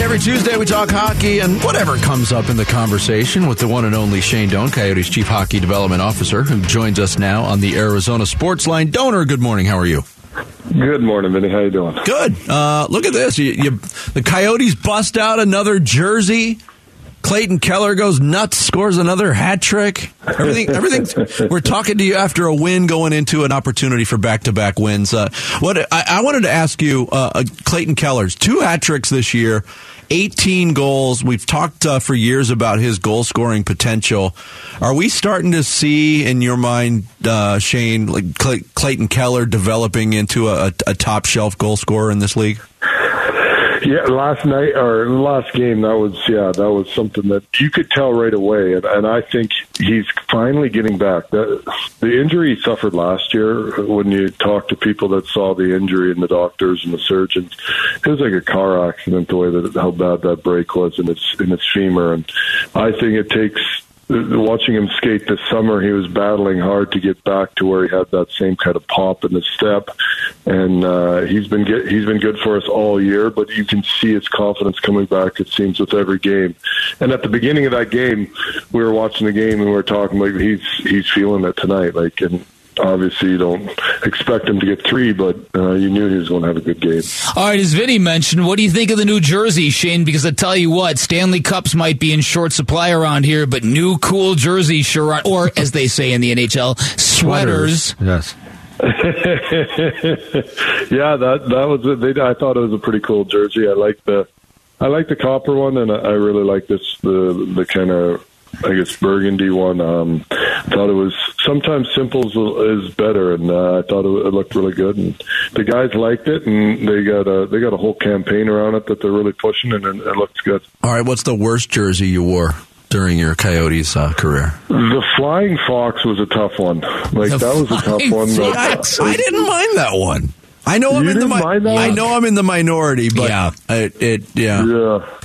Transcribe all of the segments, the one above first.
Every Tuesday we talk hockey and whatever comes up in the conversation with the one and only Shane Doan, Coyotes Chief Hockey Development Officer, who joins us now on the Arizona Sports Line. Doaner, good morning. How are you? Good morning, Vinny. How you doing? Good. Uh, look at this. You, you, the Coyotes bust out another jersey. Clayton Keller goes nuts, scores another hat trick. Everything, everything. we're talking to you after a win, going into an opportunity for back-to-back wins. Uh, what I, I, wanted to ask you, uh, uh Clayton Keller's two hat tricks this year. 18 goals. We've talked uh, for years about his goal scoring potential. Are we starting to see, in your mind, uh, Shane, like Clay- Clayton Keller developing into a, a top shelf goal scorer in this league? Yeah, last night or last game, that was yeah, that was something that you could tell right away, and, and I think he's finally getting back. The, the injury he suffered last year, when you talk to people that saw the injury and the doctors and the surgeons, it was like a car accident. The way that how bad that break was in his in his femur, and I think it takes watching him skate this summer, he was battling hard to get back to where he had that same kind of pop in his step, and uh, he's been get, he's been good for us all year. But you can see his confidence coming back. It seems with every game, and at the beginning of that game, we were watching the game and we were talking like he's he's feeling it tonight, like and obviously you don't expect him to get three, but uh, you knew he was going to have a good game. All right, as Vinny mentioned, what do you think of the New Jersey, Shane? Because I tell you what, Stanley Cups might be in short supply around here, but new cool jerseys sure, or as they say in the NHL, sweaters. sweaters. Yes. yeah, that that was it. They, I thought it was a pretty cool jersey. I like the I like the copper one, and I really like this the the kind of I guess burgundy one. Um, thought it was sometimes simple is better, and uh, I thought it, it looked really good. And the guys liked it, and they got a they got a whole campaign around it that they're really pushing, and, and it looks good. All right, what's the worst jersey you wore? During your Coyotes uh, career, the Flying Fox was a tough one. Like the that was a tough one. I, I didn't mind that one. I know I'm you in the mi- I know I'm in the minority, but yeah, it, it yeah. yeah.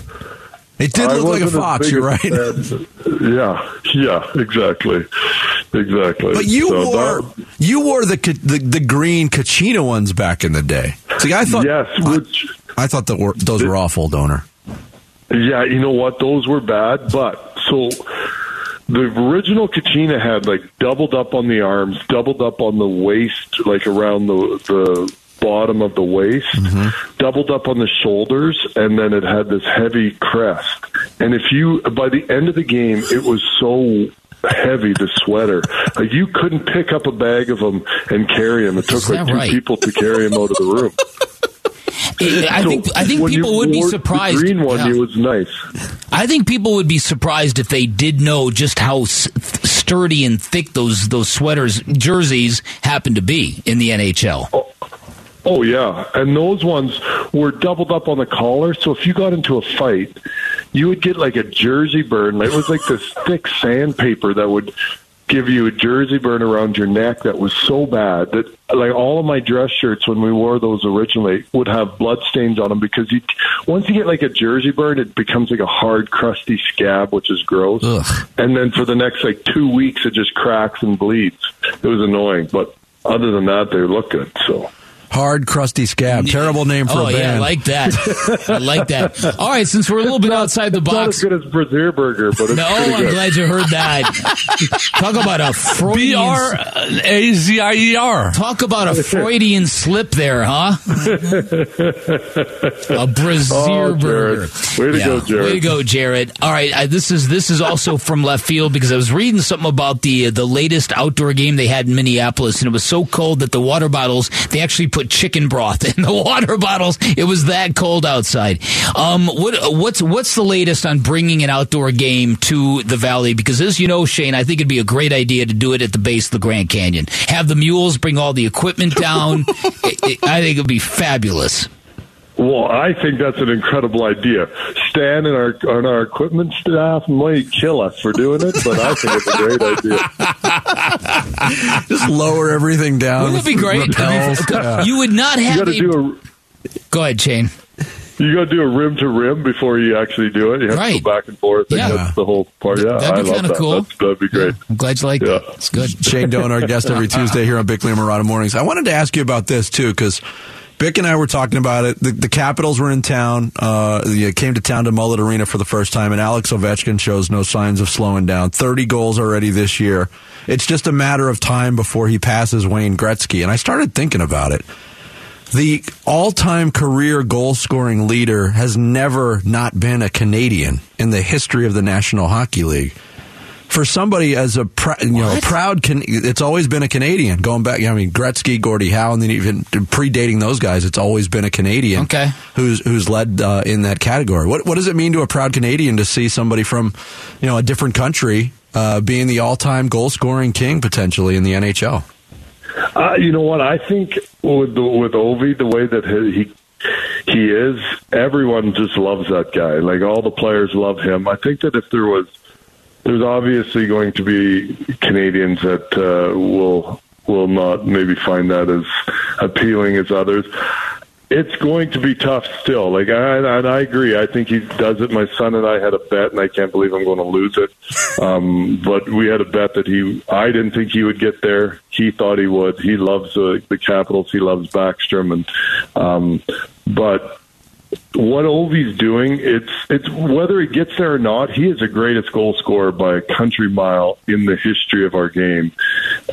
It did look like a fox. You're right. yeah, yeah, exactly, exactly. But you so wore that, you wore the, the, the green Kachina ones back in the day. See, I thought yes, which I, I thought that were, those were awful, Doaner. Yeah, you know what? Those were bad, but so the original Kachina had like doubled up on the arms, doubled up on the waist, like around the the bottom of the waist, mm-hmm. doubled up on the shoulders, and then it had this heavy crest. And if you, by the end of the game, it was so heavy the sweater like you couldn't pick up a bag of them and carry them it took like two right? people to carry them out of the room I so think I think people would be surprised. The green one, yeah. it was nice. I think people would be surprised if they did know just how sturdy and thick those those sweaters jerseys happen to be in the NHL. Oh, Oh yeah, and those ones were doubled up on the collar. So if you got into a fight, you would get like a jersey burn. It was like this thick sandpaper that would give you a jersey burn around your neck that was so bad that like all of my dress shirts when we wore those originally would have blood stains on them because you once you get like a jersey burn it becomes like a hard crusty scab which is gross Ugh. and then for the next like two weeks it just cracks and bleeds it was annoying but other than that they look good so Hard, crusty scab. Terrible name for oh, a band. yeah, I like that. I like that. All right, since we're a little bit outside the box. Not as good as Brazier Burger, but no, I'm glad you heard that. Talk about a Freudian B R A Z I E R. Talk about a Freudian slip there, huh? a Brazier oh, Burger. Way to yeah, go, Jared. Way to go, Jared. All right, I, this is this is also from left field because I was reading something about the uh, the latest outdoor game they had in Minneapolis, and it was so cold that the water bottles they actually put put chicken broth in the water bottles. It was that cold outside. Um, what what's what's the latest on bringing an outdoor game to the valley? Because as you know, Shane, I think it'd be a great idea to do it at the base of the Grand Canyon. Have the mules bring all the equipment down. it, it, I think it'd be fabulous. Well, I think that's an incredible idea. Stan and our and our equipment staff might kill us for doing it, but I think it's a great idea. Just lower everything down. It Wouldn't it be great? yeah. You would not have. You do a, Go ahead, Shane. You got to do a rim to rim before you actually do it. You have right. to go back and forth. Yeah. That's the whole part. Yeah, that'd be kind of cool. That's, that'd be great. Yeah. I'm glad you like yeah. It's good. Shane Doan, our guest every Tuesday here on Bickley and Marotta Mornings. I wanted to ask you about this too, because Bick and I were talking about it. The, the Capitals were in town. Uh, came to town to Mullet Arena for the first time, and Alex Ovechkin shows no signs of slowing down. 30 goals already this year. It's just a matter of time before he passes Wayne Gretzky. And I started thinking about it. The all time career goal scoring leader has never not been a Canadian in the history of the National Hockey League for somebody as a pr- you know proud can it's always been a Canadian. Going back I mean Gretzky Gordie Howe and then even predating those guys it's always been a Canadian okay. who's who's led uh, in that category. What what does it mean to a proud Canadian to see somebody from you know a different country uh, being the all-time goal scoring king potentially in the NHL uh, you know what? I think with the, with Ovi the way that he he is everyone just loves that guy. Like all the players love him. I think that if there was there's obviously going to be Canadians that uh, will will not maybe find that as appealing as others. It's going to be tough still. Like I, and I agree. I think he does it. My son and I had a bet, and I can't believe I'm going to lose it. Um, but we had a bet that he. I didn't think he would get there. He thought he would. He loves uh, the Capitals. He loves Backstrom, and um, but what Ovi's doing, it's it's whether he gets there or not, he is the greatest goal scorer by a country mile in the history of our game.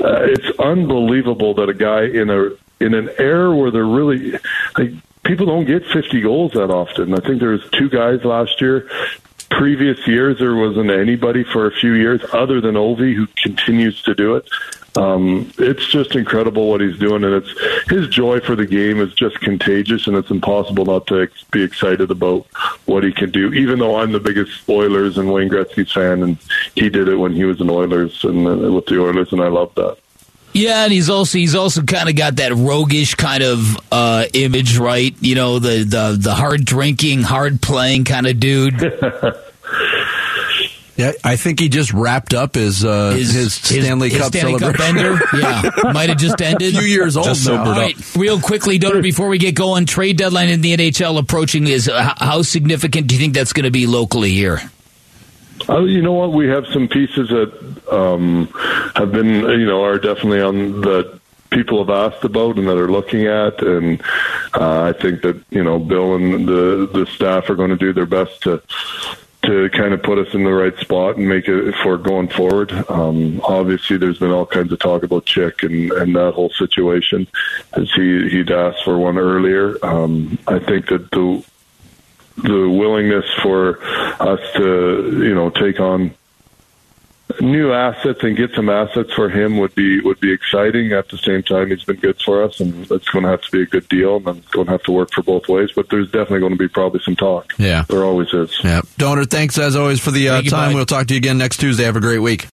Uh, it's unbelievable that a guy in a in an era where they're really like people don't get 50 goals that often. I think there was two guys last year. Previous years, there wasn't anybody for a few years other than Ovi who continues to do it um, it's just incredible what he's doing, and it's his joy for the game is just contagious, and it's impossible not to ex- be excited about what he can do. Even though I'm the biggest Oilers and Wayne Gretzky's fan, and he did it when he was in Oilers and uh, with the Oilers, and I love that. Yeah, and he's also he's also kind of got that roguish kind of uh, image, right? You know, the the the hard drinking, hard playing kind of dude. Yeah, I think he just wrapped up his uh, his, his, Stanley his, Cup Stanley Cup ender. yeah, might have just ended. A few years old just now. All right, real quickly, Doaner, before we get going, trade deadline in the NHL approaching is uh, how significant do you think that's going to be locally here? Oh, you know what? We have some pieces that um, have been, you know, are definitely on the people have asked about and that are looking at, and uh, I think that you know Bill and the the staff are going to do their best to to kind of put us in the right spot and make it for going forward. Um, obviously, there's been all kinds of talk about Chick and, and that whole situation, as he he'd asked for one earlier. Um, I think that the the willingness for us to you know take on new assets and get some assets for him would be would be exciting. At the same time, he's been good for us, and it's going to have to be a good deal, and it's going to have to work for both ways. But there's definitely going to be probably some talk. Yeah, there always is. Yeah, Doaner. Thanks as always for the uh, time. we'll talk to you again next Tuesday. Have a great week.